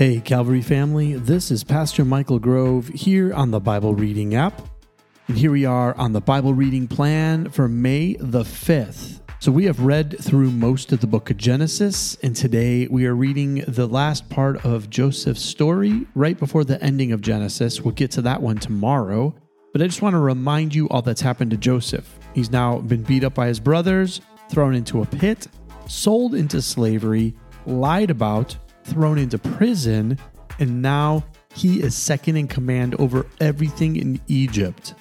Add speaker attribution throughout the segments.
Speaker 1: Hey, Calvary family, this is Pastor Michael Grove here on the Bible Reading app. And here we are on the Bible reading plan for May the 5th. So we have read through most of the book of Genesis, and today we are reading the last part of Joseph's story right before the ending of Genesis. We'll get to that one tomorrow. But I just want to remind you all that's happened to Joseph. He's now been beat up by his brothers, thrown into a pit, sold into slavery, lied about, thrown into prison, and now he is second in command over everything in Egypt.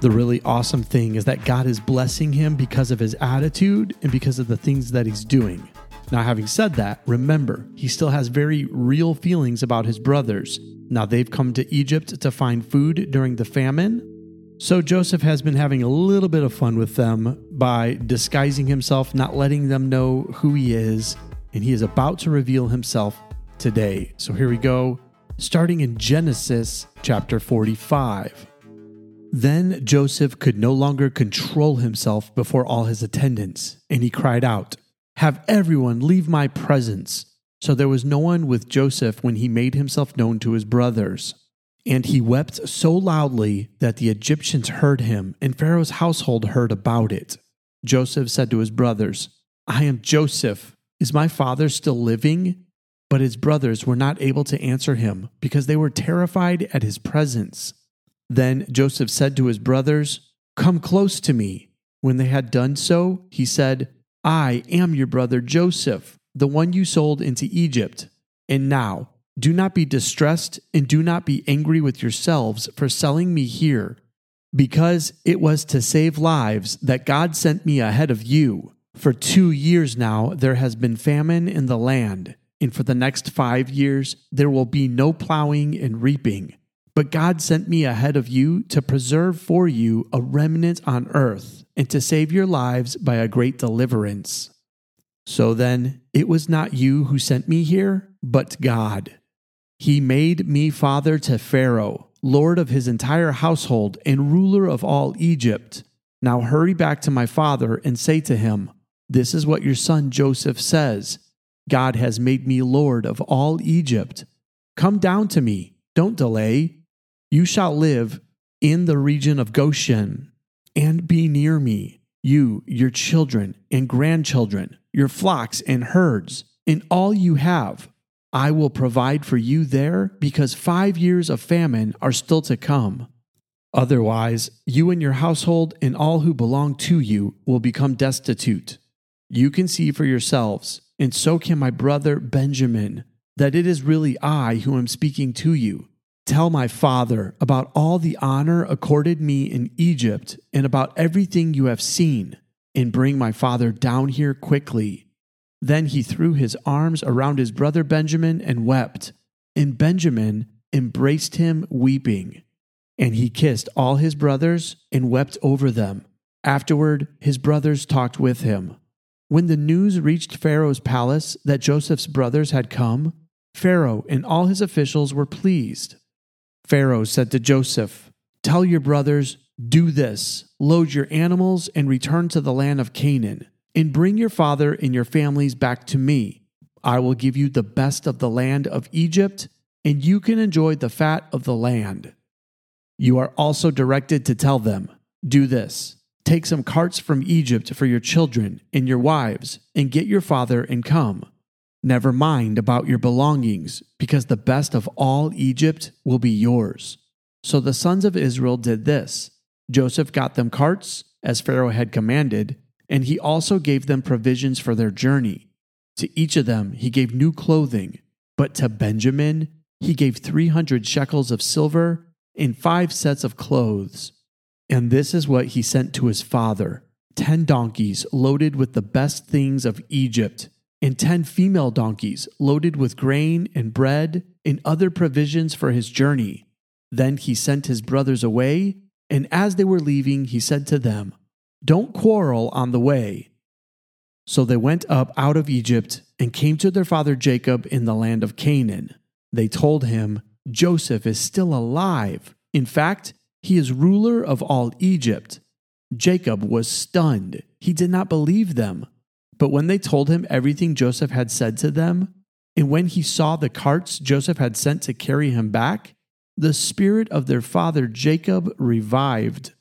Speaker 1: The really awesome thing is that God is blessing him because of his attitude and because of the things that he's doing. Now, having said that, remember, he still has very real feelings about his brothers. Now, they've come to Egypt to find food during the famine. So, Joseph has been having a little bit of fun with them by disguising himself, not letting them know who he is, and he is about to reveal himself today. So, here we go, starting in Genesis chapter 45. Then Joseph could no longer control himself before all his attendants, and he cried out, Have everyone leave my presence. So there was no one with Joseph when he made himself known to his brothers. And he wept so loudly that the Egyptians heard him, and Pharaoh's household heard about it. Joseph said to his brothers, I am Joseph. Is my father still living? But his brothers were not able to answer him because they were terrified at his presence. Then Joseph said to his brothers, Come close to me. When they had done so, he said, I am your brother Joseph, the one you sold into Egypt. And now, do not be distressed and do not be angry with yourselves for selling me here, because it was to save lives that God sent me ahead of you. For two years now there has been famine in the land, and for the next five years there will be no plowing and reaping. But God sent me ahead of you to preserve for you a remnant on earth and to save your lives by a great deliverance. So then, it was not you who sent me here, but God. He made me father to Pharaoh, lord of his entire household and ruler of all Egypt. Now hurry back to my father and say to him, This is what your son Joseph says God has made me lord of all Egypt. Come down to me, don't delay. You shall live in the region of Goshen and be near me, you, your children and grandchildren, your flocks and herds, and all you have. I will provide for you there because five years of famine are still to come. Otherwise, you and your household and all who belong to you will become destitute. You can see for yourselves, and so can my brother Benjamin, that it is really I who am speaking to you. Tell my father about all the honor accorded me in Egypt and about everything you have seen, and bring my father down here quickly. Then he threw his arms around his brother Benjamin and wept, and Benjamin embraced him weeping. And he kissed all his brothers and wept over them. Afterward, his brothers talked with him. When the news reached Pharaoh's palace that Joseph's brothers had come, Pharaoh and all his officials were pleased. Pharaoh said to Joseph, Tell your brothers, do this load your animals and return to the land of Canaan, and bring your father and your families back to me. I will give you the best of the land of Egypt, and you can enjoy the fat of the land. You are also directed to tell them, Do this take some carts from Egypt for your children and your wives, and get your father and come. Never mind about your belongings, because the best of all Egypt will be yours. So the sons of Israel did this Joseph got them carts, as Pharaoh had commanded, and he also gave them provisions for their journey. To each of them he gave new clothing, but to Benjamin he gave 300 shekels of silver and five sets of clothes. And this is what he sent to his father ten donkeys loaded with the best things of Egypt and ten female donkeys loaded with grain and bread and other provisions for his journey. Then he sent his brothers away, and as they were leaving, he said to them, Don't quarrel on the way. So they went up out of Egypt and came to their father Jacob in the land of Canaan. They told him, Joseph is still alive. In fact, he is ruler of all Egypt. Jacob was stunned. He did not believe them. But when they told him everything Joseph had said to them, And when he saw the carts Joseph had sent to carry him back, the spirit of their father Jacob revived.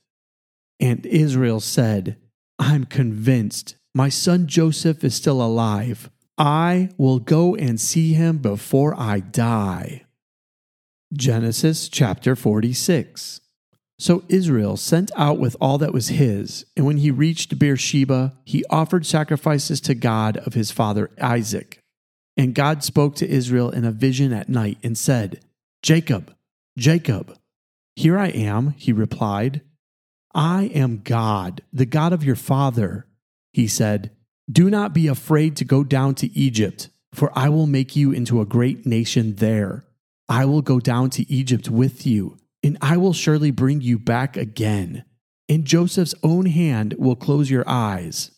Speaker 1: And Israel said, I'm convinced my son Joseph is still alive. I will go and see him before I die. Genesis chapter 46. So Israel sent out with all that was his, and when he reached Beersheba, he offered sacrifices to God of his father Isaac. And God spoke to Israel in a vision at night and said, Jacob, Jacob. Here I am, he replied. I am God, the God of your father. He said, Do not be afraid to go down to Egypt, for I will make you into a great nation there. I will go down to Egypt with you, and I will surely bring you back again. And Joseph's own hand will close your eyes.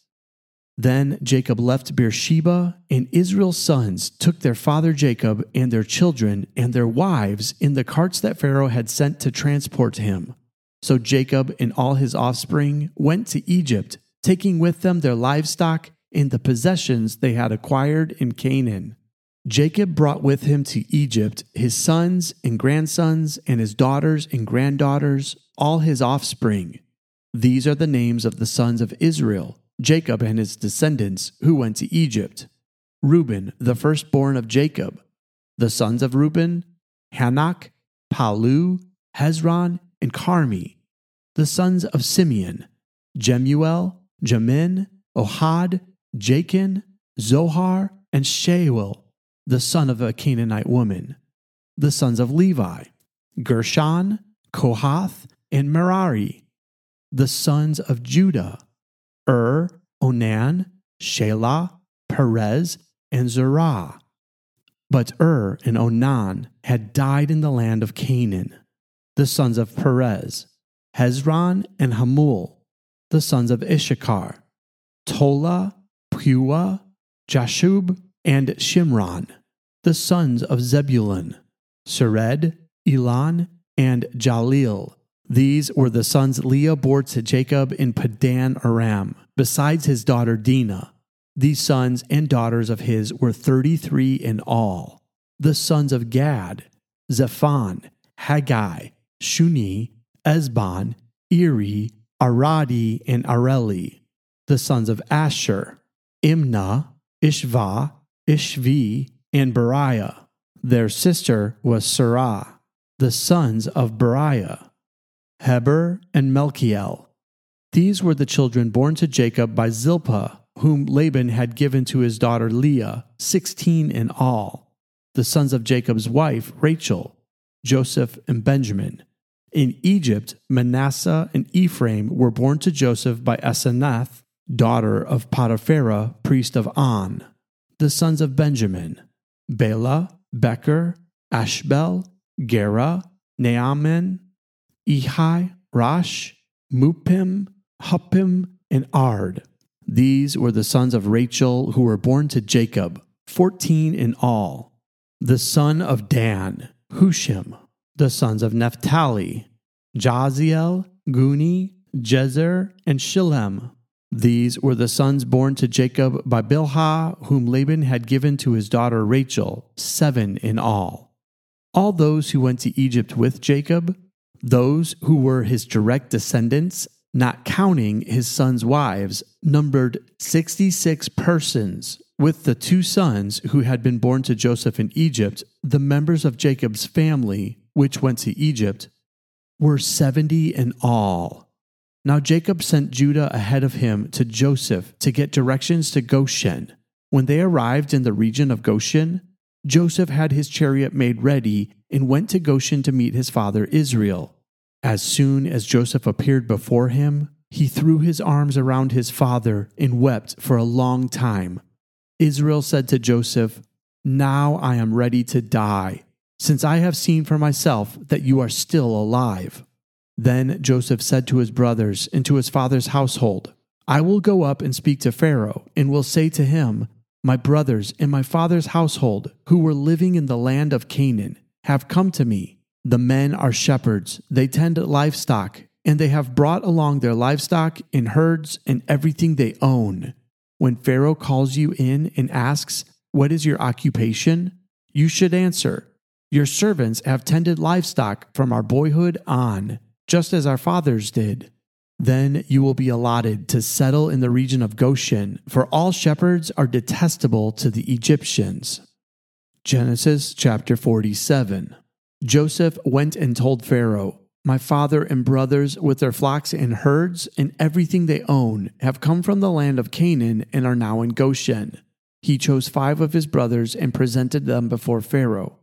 Speaker 1: Then Jacob left Beersheba, and Israel's sons took their father Jacob and their children and their wives in the carts that Pharaoh had sent to transport him. So Jacob and all his offspring went to Egypt, taking with them their livestock and the possessions they had acquired in Canaan. Jacob brought with him to Egypt his sons and grandsons and his daughters and granddaughters, all his offspring. These are the names of the sons of Israel, Jacob and his descendants, who went to Egypt. Reuben, the firstborn of Jacob. The sons of Reuben, Hanok, Pallu, Hezron, and Karmi. The sons of Simeon, Jemuel, Jamin, Ohad, Jakin, Zohar, and Shaul, the son of a Canaanite woman. The sons of Levi, Gershon, Kohath, and Merari. The sons of Judah, Ur, Onan, Shelah, Perez, and Zerah. But Ur and Onan had died in the land of Canaan. The sons of Perez, Hezron and Hamul. The sons of Issachar, Tola, Puah, Jashub, and Shimron. The sons of Zebulun, Sered, Elon, and Jahleel. These were the sons Leah bore to Jacob in Paddan Aram, besides his daughter Dinah. These sons and daughters of his were thirty three in all. The sons of Gad, Zephon, Haggai, Shuni, Ezbon, Eri, Aradi, and Areli. The sons of Asher, Imnah, Ishva, Ishvi, and Beriah. Their sister was Sarah, The sons of Beriah, Heber, and Malkiel. These were the children born to Jacob by Zilpah, whom Laban had given to his daughter Leah, sixteen in all. The sons of Jacob's wife, Rachel, Joseph, and Benjamin. In Egypt, Manasseh and Ephraim were born to Joseph by Asenath, daughter of Potiphera, priest of On. The sons of Benjamin, Bela, Beker, Ashbel, Gera, Naaman, Ehi, Rosh, Muppim, Huppim, and Ard. These were the sons of Rachel who were born to Jacob, fourteen in all. The son of Dan, Hushim. The sons of Naphtali, Jahziel, Guni, Jezer, and Shillem. These were the sons born to Jacob by Bilhah, whom Laban had given to his daughter Rachel, seven in all. All those who went to Egypt with Jacob those who were his direct descendants, not counting his sons' wives, numbered 66 persons, with the two sons who had been born to Joseph in Egypt, the members of Jacob's family, which went to Egypt, were 70 in all. Now Jacob sent Judah ahead of him to Joseph to get directions to Goshen. When they arrived in the region of Goshen, Joseph had his chariot made ready and went to Goshen to meet his father Israel. As soon as Joseph appeared before him, he threw his arms around his father and wept for a long time. Israel said to Joseph, Now I am ready to die, since I have seen for myself that you are still alive. Then Joseph said to his brothers and to his father's household, I will go up and speak to Pharaoh, and will say to him, My brothers and my father's household, who were living in the land of Canaan, have come to me. The men are shepherds, they tend livestock, and they have brought along their livestock and herds and everything they own. When Pharaoh calls you in and asks, What is your occupation? You should answer, Your servants have tended livestock from our boyhood on, just as our fathers did. Then you will be allotted to settle in the region of Goshen, for all shepherds are detestable to the Egyptians. Genesis chapter 47. Joseph went and told Pharaoh, My father and brothers, with their flocks and herds and everything they own, have come from the land of Canaan and are now in Goshen. He chose five of his brothers and presented them before Pharaoh.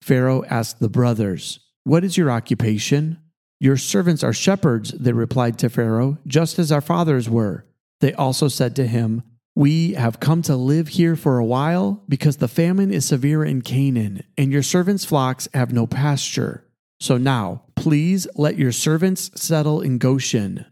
Speaker 1: Pharaoh asked the brothers, What is your occupation? Your servants are shepherds, they replied to Pharaoh, just as our fathers were. They also said to him, We have come to live here for a while because the famine is severe in Canaan, and your servants' flocks have no pasture. So now, please let your servants settle in Goshen.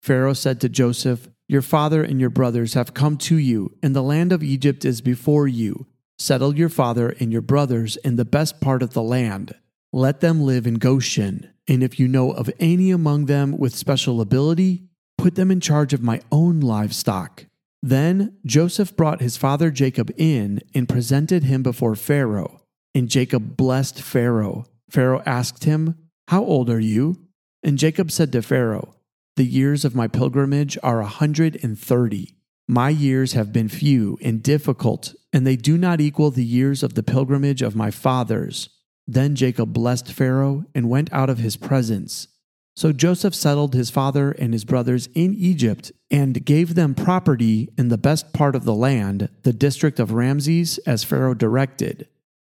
Speaker 1: Pharaoh said to Joseph, Your father and your brothers have come to you, and the land of Egypt is before you. Settle your father and your brothers in the best part of the land. Let them live in Goshen. And if you know of any among them with special ability, put them in charge of my own livestock. Then Joseph brought his father Jacob in and presented him before Pharaoh. And Jacob blessed Pharaoh. Pharaoh asked him, How old are you? And Jacob said to Pharaoh, The years of my pilgrimage are a hundred and thirty. My years have been few and difficult, and they do not equal the years of the pilgrimage of my fathers. Then Jacob blessed Pharaoh and went out of his presence. So Joseph settled his father and his brothers in Egypt and gave them property in the best part of the land, the district of Ramses, as Pharaoh directed.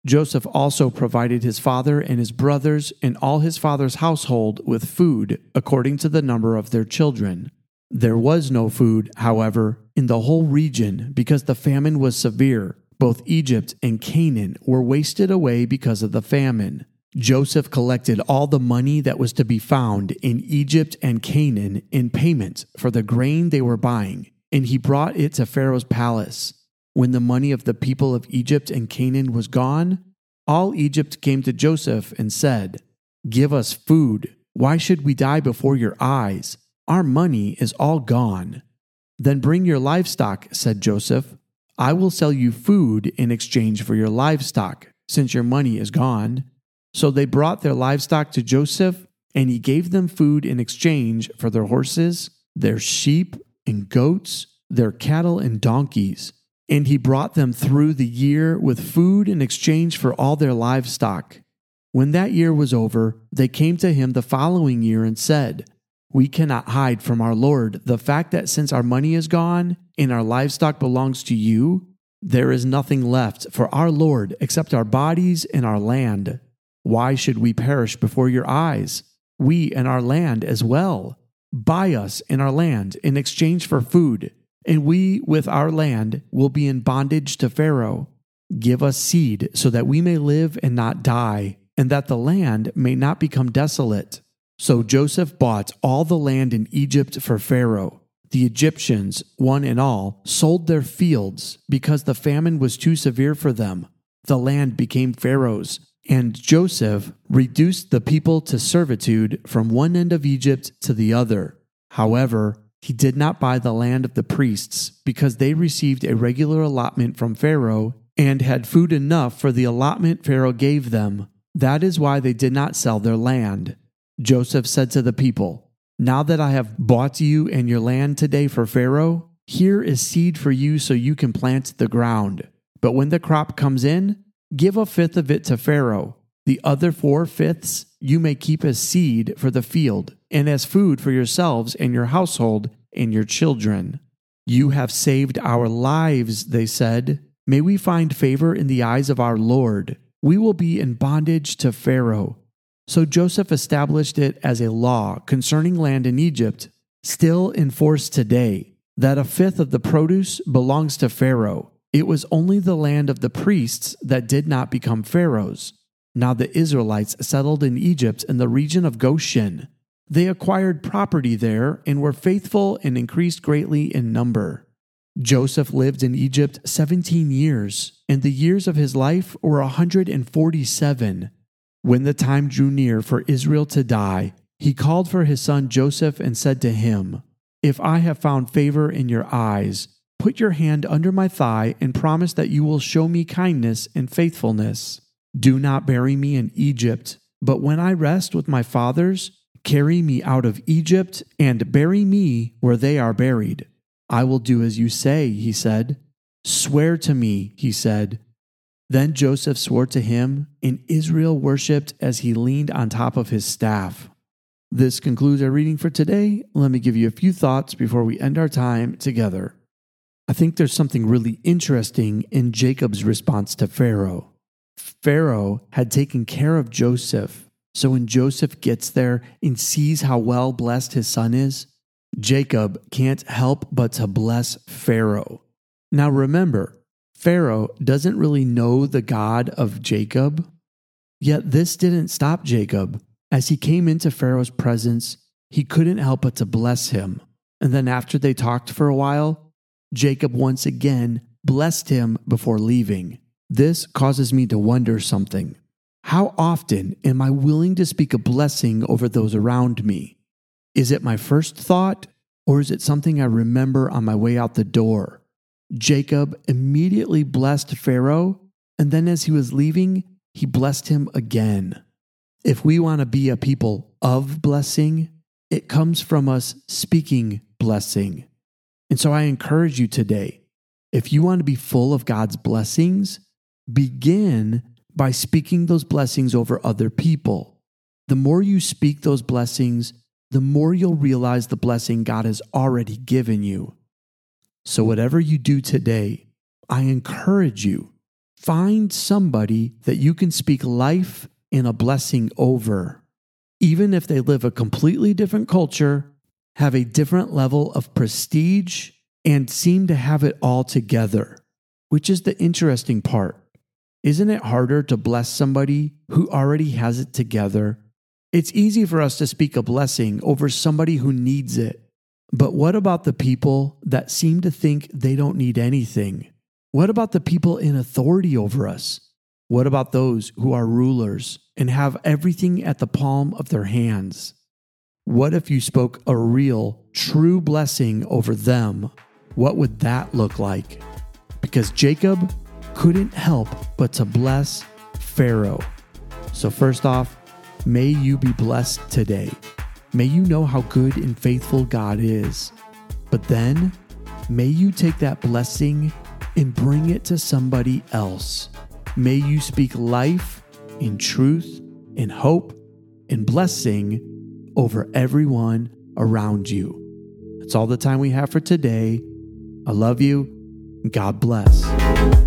Speaker 1: Joseph also provided his father and his brothers and all his father's household with food according to the number of their children. There was no food, however, in the whole region because the famine was severe both Egypt and Canaan were wasted away because of the famine. Joseph collected all the money that was to be found in Egypt and Canaan in payment for the grain they were buying, and he brought it to Pharaoh's palace. When the money of the people of Egypt and Canaan was gone, all Egypt came to Joseph and said, Give us food. Why should we die before your eyes? Our money is all gone. Then bring your livestock, said Joseph. I will sell you food in exchange for your livestock, since your money is gone. So they brought their livestock to Joseph, and he gave them food in exchange for their horses, their sheep and goats, their cattle and donkeys. And he brought them through the year with food in exchange for all their livestock. When that year was over, they came to him the following year and said, we cannot hide from our Lord the fact that since our money is gone and our livestock belongs to you, there is nothing left for our Lord except our bodies and our land. Why should we perish before your eyes? We and our land as well. Buy us and our land in exchange for food, and we with our land will be in bondage to Pharaoh. Give us seed so that we may live and not die, and that the land may not become desolate. So Joseph bought all the land in Egypt for Pharaoh. The Egyptians, one and all, sold their fields because the famine was too severe for them. The land became Pharaoh's, and Joseph reduced the people to servitude from one end of Egypt to the other. However, he did not buy the land of the priests because they received a regular allotment from Pharaoh and had food enough for the allotment Pharaoh gave them. That is why they did not sell their land. Joseph said to the people, Now that I have bought you and your land today for Pharaoh, here is seed for you so you can plant the ground. But when the crop comes in, give a fifth of it to Pharaoh. The other four fifths you may keep as seed for the field and as food for yourselves and your household and your children. You have saved our lives, they said. May we find favor in the eyes of our Lord. We will be in bondage to Pharaoh so Joseph established it as a law concerning land in Egypt, still in force today, that a fifth of the produce belongs to Pharaoh. It was only the land of the priests that did not become Pharaoh's. Now the Israelites settled in Egypt in the region of Goshen. They acquired property there and were faithful and increased greatly in number. Joseph lived in Egypt 17 years, and the years of his life were a 147. When the time drew near for Israel to die, he called for his son Joseph and said to him, If I have found favor in your eyes, put your hand under my thigh and promise that you will show me kindness and faithfulness. Do not bury me in Egypt, but when I rest with my fathers, carry me out of Egypt and bury me where they are buried. I will do as you say, he said. Swear to me, he said. Then Joseph swore to him, and Israel worshipped as he leaned on top of his staff. This concludes our reading for today. Let me give you a few thoughts before we end our time together. I think there's something really interesting in Jacob's response to Pharaoh. Pharaoh had taken care of Joseph, so when Joseph gets there and sees how well blessed his son is, Jacob can't help but to bless Pharaoh. Now remember, Pharaoh doesn't really know the God of Jacob, yet this didn't stop Jacob. As he came into Pharaoh's presence, he couldn't help but to bless him. And then after they talked for a while, Jacob once again blessed him before leaving. This causes me to wonder something. How often am I willing to speak a blessing over those around me? Is it my first thought, or is it something I remember on my way out the door? Jacob immediately blessed Pharaoh, and then as he was leaving, he blessed him again. If we want to be a people of blessing, it comes from us speaking blessing. And so I encourage you today if you want to be full of God's blessings, begin by speaking those blessings over other people. The more you speak those blessings, the more you'll realize the blessing God has already given you. So, whatever you do today, I encourage you find somebody that you can speak life and a blessing over, even if they live a completely different culture, have a different level of prestige, and seem to have it all together, which is the interesting part. Isn't it harder to bless somebody who already has it together? It's easy for us to speak a blessing over somebody who needs it. But what about the people that seem to think they don't need anything? What about the people in authority over us? What about those who are rulers and have everything at the palm of their hands? What if you spoke a real, true blessing over them? What would that look like? Because Jacob couldn't help but to bless Pharaoh. So, first off, may you be blessed today. May you know how good and faithful God is. But then, may you take that blessing and bring it to somebody else. May you speak life in truth, in hope, in blessing over everyone around you. That's all the time we have for today. I love you. God bless.